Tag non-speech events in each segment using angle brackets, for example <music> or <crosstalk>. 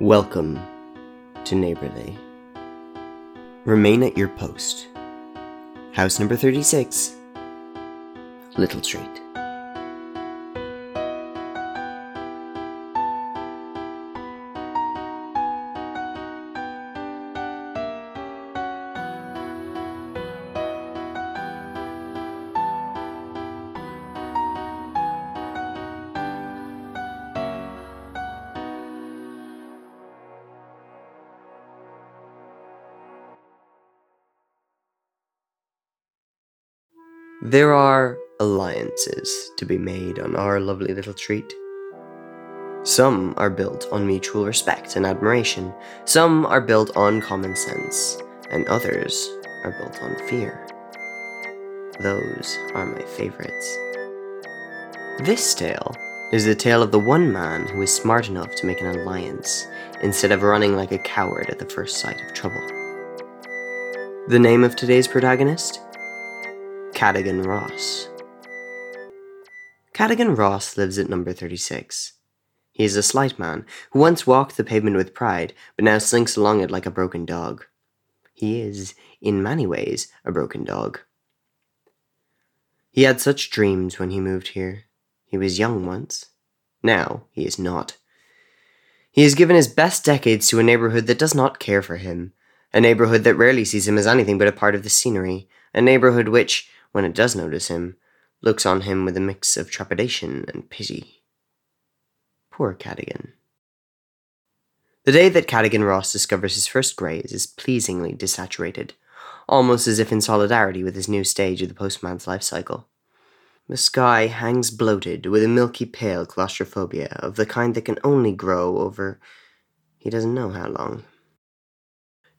Welcome to Neighborly. Remain at your post. House number 36, Little Street. There are alliances to be made on our lovely little treat. Some are built on mutual respect and admiration, some are built on common sense, and others are built on fear. Those are my favorites. This tale is the tale of the one man who is smart enough to make an alliance instead of running like a coward at the first sight of trouble. The name of today's protagonist? Cadogan Ross. Cadogan Ross lives at number 36. He is a slight man who once walked the pavement with pride, but now slinks along it like a broken dog. He is, in many ways, a broken dog. He had such dreams when he moved here. He was young once. Now he is not. He has given his best decades to a neighborhood that does not care for him, a neighborhood that rarely sees him as anything but a part of the scenery, a neighborhood which, when it does notice him, looks on him with a mix of trepidation and pity. Poor Cadogan. The day that Cadogan Ross discovers his first greys is pleasingly desaturated, almost as if in solidarity with his new stage of the postman's life cycle. The sky hangs bloated with a milky pale claustrophobia of the kind that can only grow over he doesn't know how long.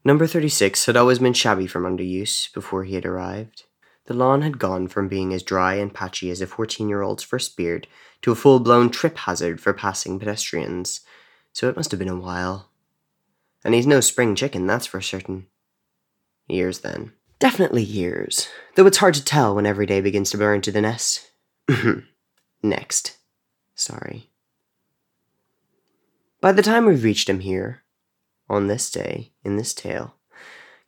Number 36 had always been shabby from underuse before he had arrived. The lawn had gone from being as dry and patchy as a 14 year old's first beard to a full blown trip hazard for passing pedestrians, so it must have been a while. And he's no spring chicken, that's for certain. Years then. Definitely years, though it's hard to tell when every day begins to blur into the nest. <laughs> Next. Sorry. By the time we've reached him here, on this day, in this tale,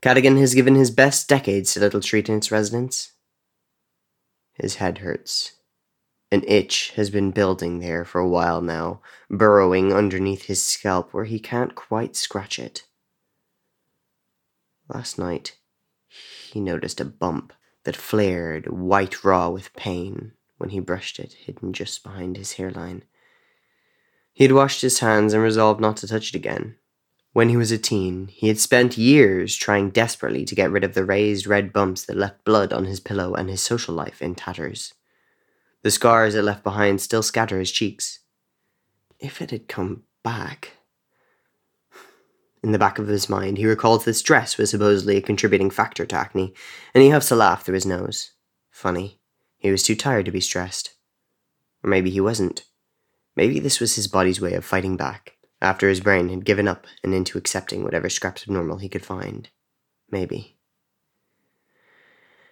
Cadogan has given his best decades to Little Street and its residents. His head hurts. An itch has been building there for a while now, burrowing underneath his scalp where he can't quite scratch it. Last night, he noticed a bump that flared white raw with pain when he brushed it, hidden just behind his hairline. He had washed his hands and resolved not to touch it again, when he was a teen, he had spent years trying desperately to get rid of the raised red bumps that left blood on his pillow and his social life in tatters. The scars it left behind still scatter his cheeks. If it had come back. In the back of his mind, he recalls that stress was supposedly a contributing factor to acne, and he huffs a laugh through his nose. Funny, he was too tired to be stressed. Or maybe he wasn't. Maybe this was his body's way of fighting back after his brain had given up and into accepting whatever scraps of normal he could find. Maybe.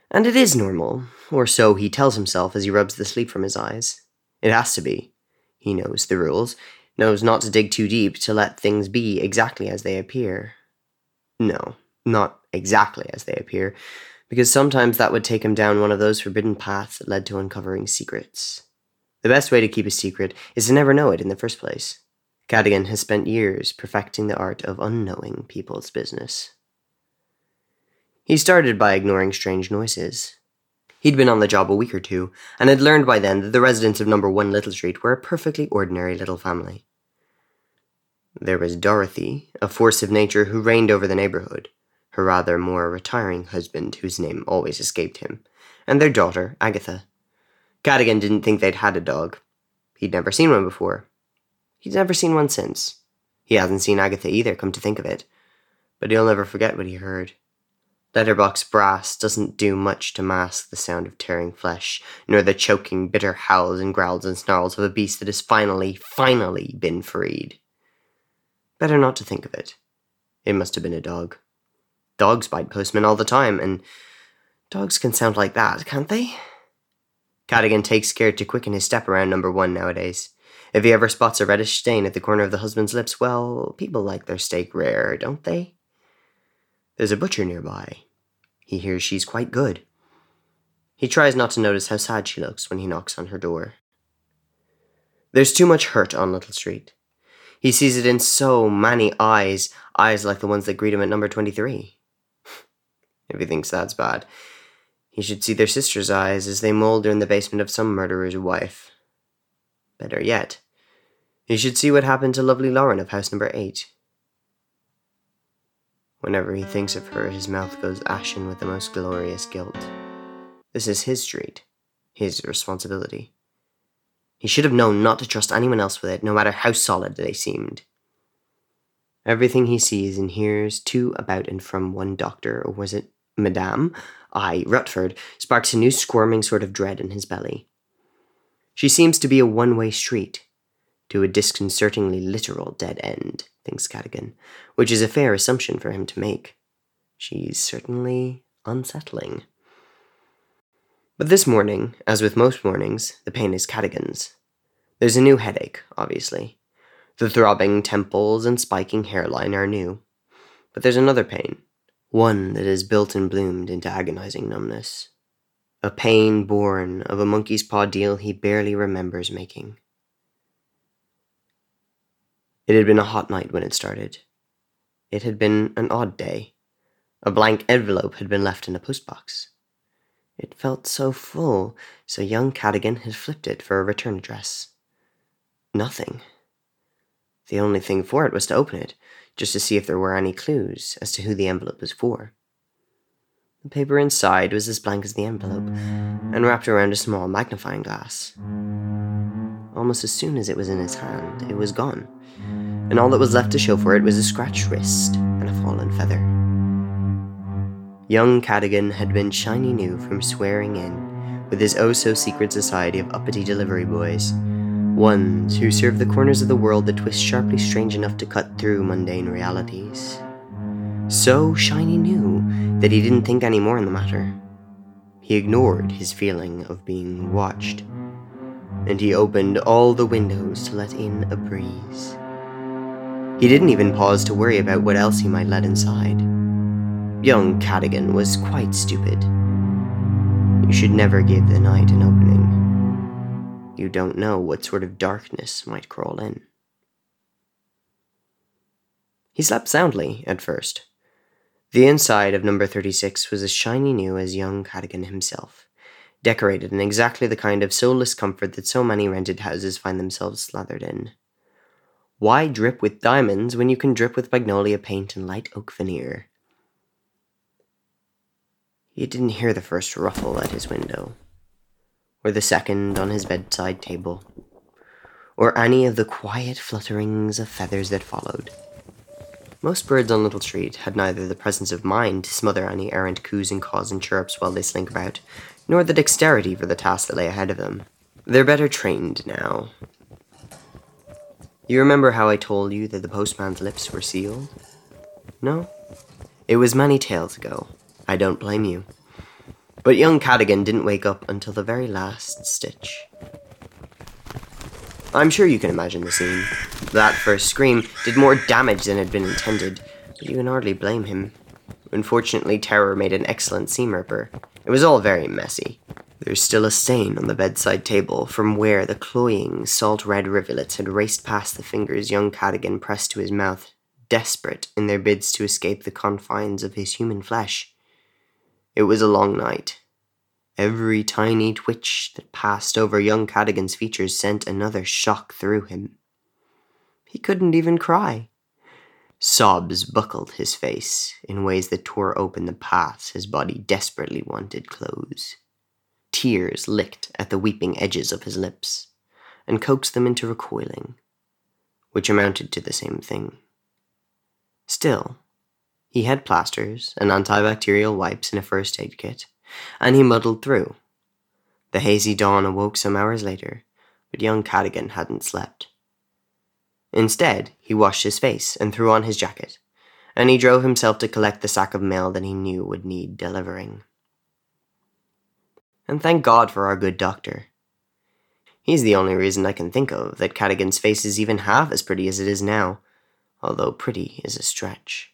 And it is normal, or so he tells himself as he rubs the sleep from his eyes. It has to be. He knows the rules, knows not to dig too deep, to let things be exactly as they appear. No, not exactly as they appear, because sometimes that would take him down one of those forbidden paths that led to uncovering secrets. The best way to keep a secret is to never know it in the first place. Cadogan has spent years perfecting the art of unknowing people's business. He started by ignoring strange noises. He'd been on the job a week or two, and had learned by then that the residents of number one Little Street were a perfectly ordinary little family. There was Dorothy, a force of nature who reigned over the neighborhood, her rather more retiring husband, whose name always escaped him, and their daughter, Agatha. Cadogan didn't think they'd had a dog. He'd never seen one before, He's never seen one since. He hasn't seen Agatha either, come to think of it. But he'll never forget what he heard. Letterbox brass doesn't do much to mask the sound of tearing flesh, nor the choking, bitter howls and growls and snarls of a beast that has finally, finally been freed. Better not to think of it. It must have been a dog. Dogs bite postmen all the time, and dogs can sound like that, can't they? Cadogan takes care to quicken his step around number one nowadays. If he ever spots a reddish stain at the corner of the husband's lips, well, people like their steak rare, don't they? There's a butcher nearby. He hears she's quite good. He tries not to notice how sad she looks when he knocks on her door. There's too much hurt on Little Street. He sees it in so many eyes, eyes like the ones that greet him at number 23. <laughs> if he thinks that's bad, he should see their sister's eyes as they moulder in the basement of some murderer's wife. Better yet, he should see what happened to lovely Lauren of house number 8. Whenever he thinks of her, his mouth goes ashen with the most glorious guilt. This is his street, his responsibility. He should have known not to trust anyone else with it, no matter how solid they seemed. Everything he sees and hears to, about, and from one doctor, or was it Madame? I, Rutford, sparks a new squirming sort of dread in his belly. She seems to be a one way street, to a disconcertingly literal dead end, thinks Cadogan, which is a fair assumption for him to make. She's certainly unsettling. But this morning, as with most mornings, the pain is Cadogan's. There's a new headache, obviously. The throbbing temples and spiking hairline are new. But there's another pain, one that has built and bloomed into agonizing numbness. A pain born of a monkey's paw deal he barely remembers making. It had been a hot night when it started. It had been an odd day. A blank envelope had been left in a postbox. It felt so full, so young Cadogan had flipped it for a return address. Nothing. The only thing for it was to open it, just to see if there were any clues as to who the envelope was for. The paper inside was as blank as the envelope, and wrapped around a small magnifying glass. Almost as soon as it was in his hand, it was gone, and all that was left to show for it was a scratched wrist and a fallen feather. Young Cadogan had been shiny new from swearing in with his oh so secret society of uppity delivery boys, ones who serve the corners of the world that twist sharply strange enough to cut through mundane realities. So shiny new that he didn't think any more in the matter. He ignored his feeling of being watched, and he opened all the windows to let in a breeze. He didn't even pause to worry about what else he might let inside. Young Cadogan was quite stupid. You should never give the night an opening. You don't know what sort of darkness might crawl in. He slept soundly at first. The inside of number 36 was as shiny new as young Cadogan himself, decorated in exactly the kind of soulless comfort that so many rented houses find themselves slathered in. Why drip with diamonds when you can drip with magnolia paint and light oak veneer? He didn't hear the first ruffle at his window, or the second on his bedside table, or any of the quiet flutterings of feathers that followed. Most birds on Little Street had neither the presence of mind to smother any errant coos and caws and chirps while they slink about, nor the dexterity for the task that lay ahead of them. They're better trained now. You remember how I told you that the postman's lips were sealed? No? It was many tales ago. I don't blame you. But young Cadogan didn't wake up until the very last stitch. I'm sure you can imagine the scene. That first scream did more damage than had been intended, but you can hardly blame him. Unfortunately, terror made an excellent seam ripper. It was all very messy. There's still a stain on the bedside table from where the cloying, salt red rivulets had raced past the fingers young Cadogan pressed to his mouth, desperate in their bids to escape the confines of his human flesh. It was a long night. Every tiny twitch that passed over young Cadogan's features sent another shock through him. He couldn't even cry. Sobs buckled his face in ways that tore open the paths his body desperately wanted close. Tears licked at the weeping edges of his lips and coaxed them into recoiling, which amounted to the same thing. Still, he had plasters and antibacterial wipes in a first aid kit, and he muddled through. The hazy dawn awoke some hours later, but young Cadogan hadn't slept. Instead, he washed his face and threw on his jacket, and he drove himself to collect the sack of mail that he knew would need delivering. And thank God for our good doctor. He's the only reason I can think of that Cadogan's face is even half as pretty as it is now, although pretty is a stretch.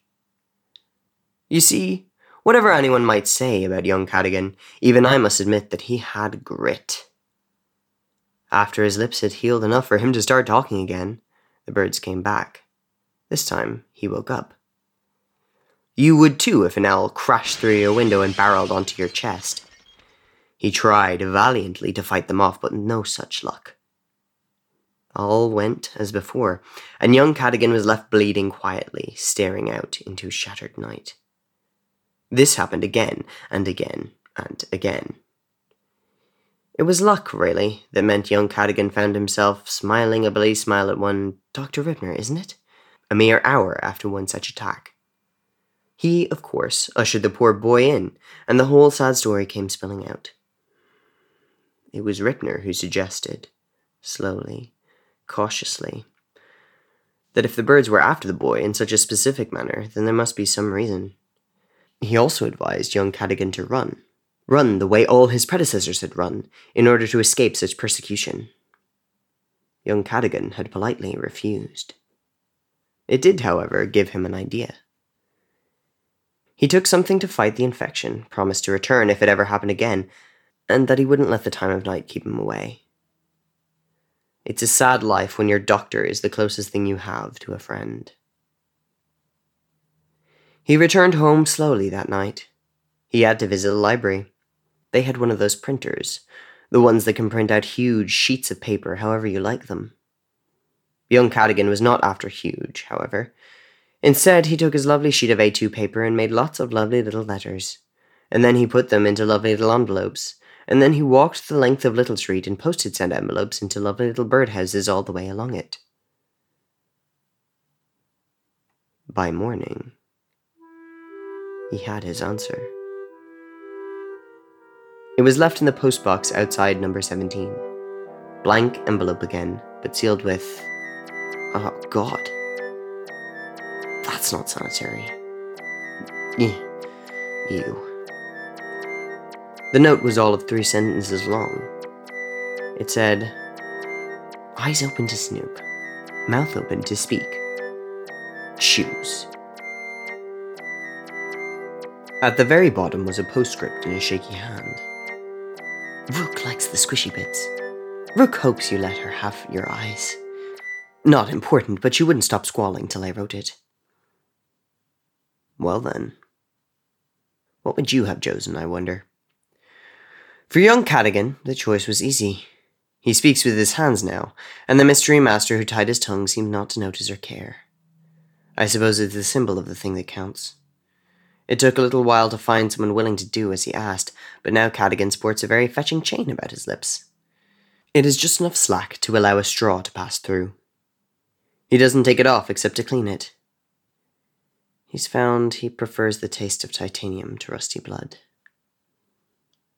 You see, whatever anyone might say about young Cadogan, even I must admit that he had grit. After his lips had healed enough for him to start talking again, the birds came back. This time, he woke up. You would too if an owl crashed through your window and barreled onto your chest. He tried valiantly to fight them off, but no such luck. All went as before, and young Cadogan was left bleeding quietly, staring out into shattered night. This happened again and again and again. It was luck, really, that meant young Cadogan found himself smiling a blue smile at one Dr. Ripner, isn't it? A mere hour after one such attack. He, of course, ushered the poor boy in, and the whole sad story came spilling out. It was Ripner who suggested, slowly, cautiously, that if the birds were after the boy in such a specific manner, then there must be some reason. He also advised young Cadogan to run, run the way all his predecessors had run, in order to escape such persecution. Young Cadogan had politely refused. It did, however, give him an idea. He took something to fight the infection, promised to return if it ever happened again, and that he wouldn't let the time of night keep him away. It's a sad life when your doctor is the closest thing you have to a friend. He returned home slowly that night. He had to visit the library. They had one of those printers, the ones that can print out huge sheets of paper however you like them. Young Cadogan was not after huge, however. Instead, he took his lovely sheet of A2 paper and made lots of lovely little letters. And then he put them into lovely little envelopes, and then he walked the length of Little Street and posted sent envelopes into lovely little birdhouses all the way along it. By morning, he had his answer. It was left in the postbox outside number 17. Blank envelope again, but sealed with. Oh, God. That's not sanitary. Ew. The note was all of three sentences long. It said, Eyes open to snoop, mouth open to speak. Shoes. At the very bottom was a postscript in a shaky hand. Rook likes the squishy bits. Rook hopes you let her have your eyes. Not important, but she wouldn't stop squalling till I wrote it. Well then. What would you have chosen, I wonder? For young Cadogan, the choice was easy. He speaks with his hands now, and the mystery master who tied his tongue seemed not to notice or care. I suppose it's the symbol of the thing that counts. It took a little while to find someone willing to do as he asked, but now Cadogan sports a very fetching chain about his lips. It is just enough slack to allow a straw to pass through. He doesn't take it off except to clean it. He's found he prefers the taste of titanium to rusty blood.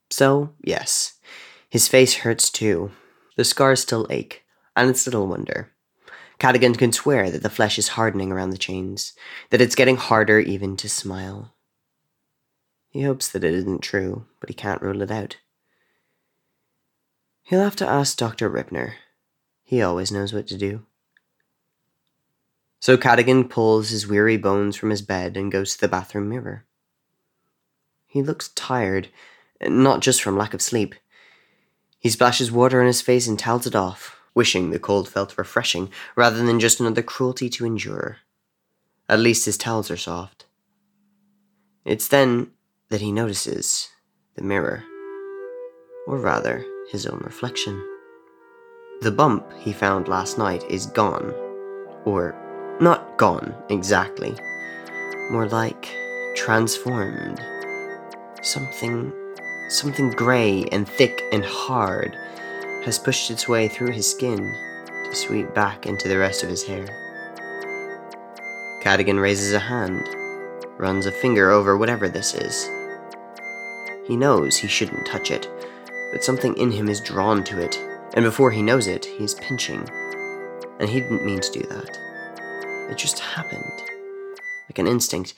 So, yes, his face hurts too. The scars still ache, and it's little wonder. Cadogan can swear that the flesh is hardening around the chains, that it's getting harder even to smile. He hopes that it isn't true, but he can't rule it out. He'll have to ask Dr. Ripner. He always knows what to do. So Cadogan pulls his weary bones from his bed and goes to the bathroom mirror. He looks tired not just from lack of sleep. He splashes water on his face and towels it off, wishing the cold felt refreshing rather than just another cruelty to endure. At least his towels are soft. It's then that he notices the mirror, or rather, his own reflection. The bump he found last night is gone, or not gone exactly, more like transformed. Something Something grey and thick and hard has pushed its way through his skin to sweep back into the rest of his hair. Cadogan raises a hand, runs a finger over whatever this is. He knows he shouldn't touch it, but something in him is drawn to it, and before he knows it, he is pinching. And he didn't mean to do that. It just happened. Like an instinct.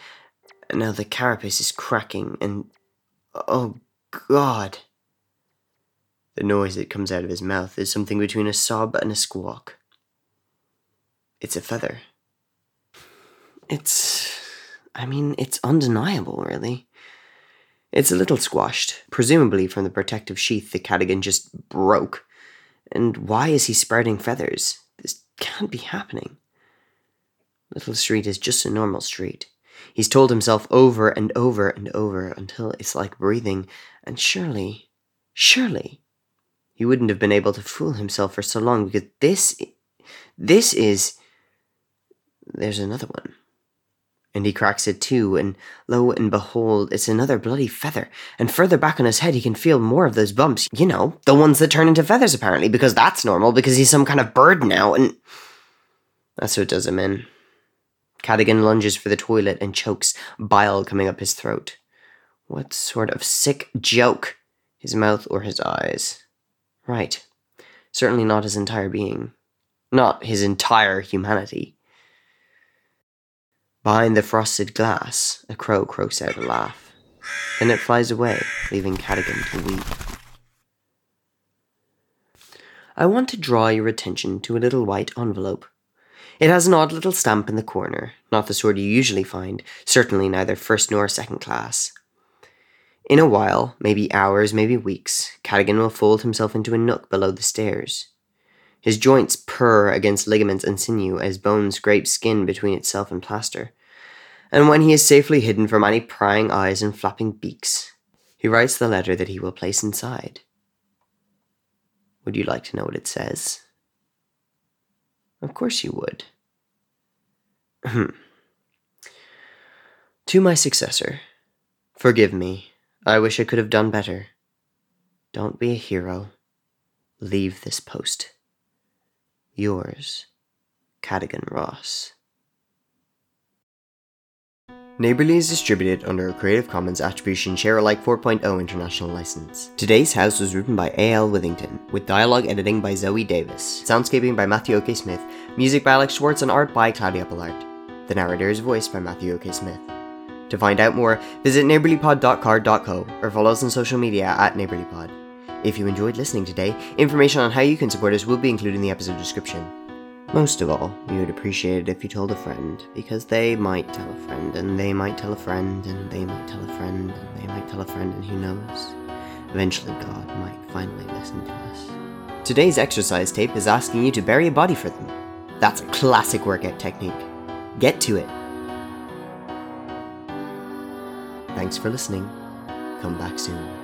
And now the carapace is cracking, and. Oh God. The noise that comes out of his mouth is something between a sob and a squawk. It's a feather. It's. I mean, it's undeniable, really. It's a little squashed, presumably from the protective sheath the Cadogan just broke. And why is he sprouting feathers? This can't be happening. Little Street is just a normal street. He's told himself over and over and over until it's like breathing, and surely, surely, he wouldn't have been able to fool himself for so long because this, this is. There's another one. And he cracks it too, and lo and behold, it's another bloody feather. And further back on his head, he can feel more of those bumps. You know, the ones that turn into feathers, apparently, because that's normal, because he's some kind of bird now, and. That's what does him in. Cadogan lunges for the toilet and chokes, bile coming up his throat. What sort of sick joke? His mouth or his eyes? Right. Certainly not his entire being. Not his entire humanity. Behind the frosted glass, a crow croaks out a laugh. Then it flies away, leaving Cadogan to weep. I want to draw your attention to a little white envelope. It has an odd little stamp in the corner, not the sort you usually find, certainly neither first nor second class. In a while, maybe hours, maybe weeks, Cadogan will fold himself into a nook below the stairs. His joints purr against ligaments and sinew as bone scrape skin between itself and plaster. And when he is safely hidden from any prying eyes and flapping beaks, he writes the letter that he will place inside. Would you like to know what it says? Of course you would. Hmm. to my successor, forgive me. I wish I could have done better. Don't be a hero. Leave this post. Yours, Cadogan Ross. Neighborly is distributed under a Creative Commons Attribution Share Alike 4.0 international license. Today's house was written by A.L. Withington, with dialogue editing by Zoe Davis, soundscaping by Matthew O.K. Smith, music by Alex Schwartz, and art by Claudia Pollard. The narrator is voiced by Matthew O.K. Smith. To find out more, visit neighborlypod.carrd.co or follow us on social media at neighborlypod. If you enjoyed listening today, information on how you can support us will be included in the episode description. Most of all, you would appreciate it if you told a friend, because they might tell a friend, and they might tell a friend, and they might tell a friend, and they might tell a friend, and who knows? Eventually, God might finally listen to us. Today's exercise tape is asking you to bury a body for them. That's a classic workout technique. Get to it. Thanks for listening. Come back soon.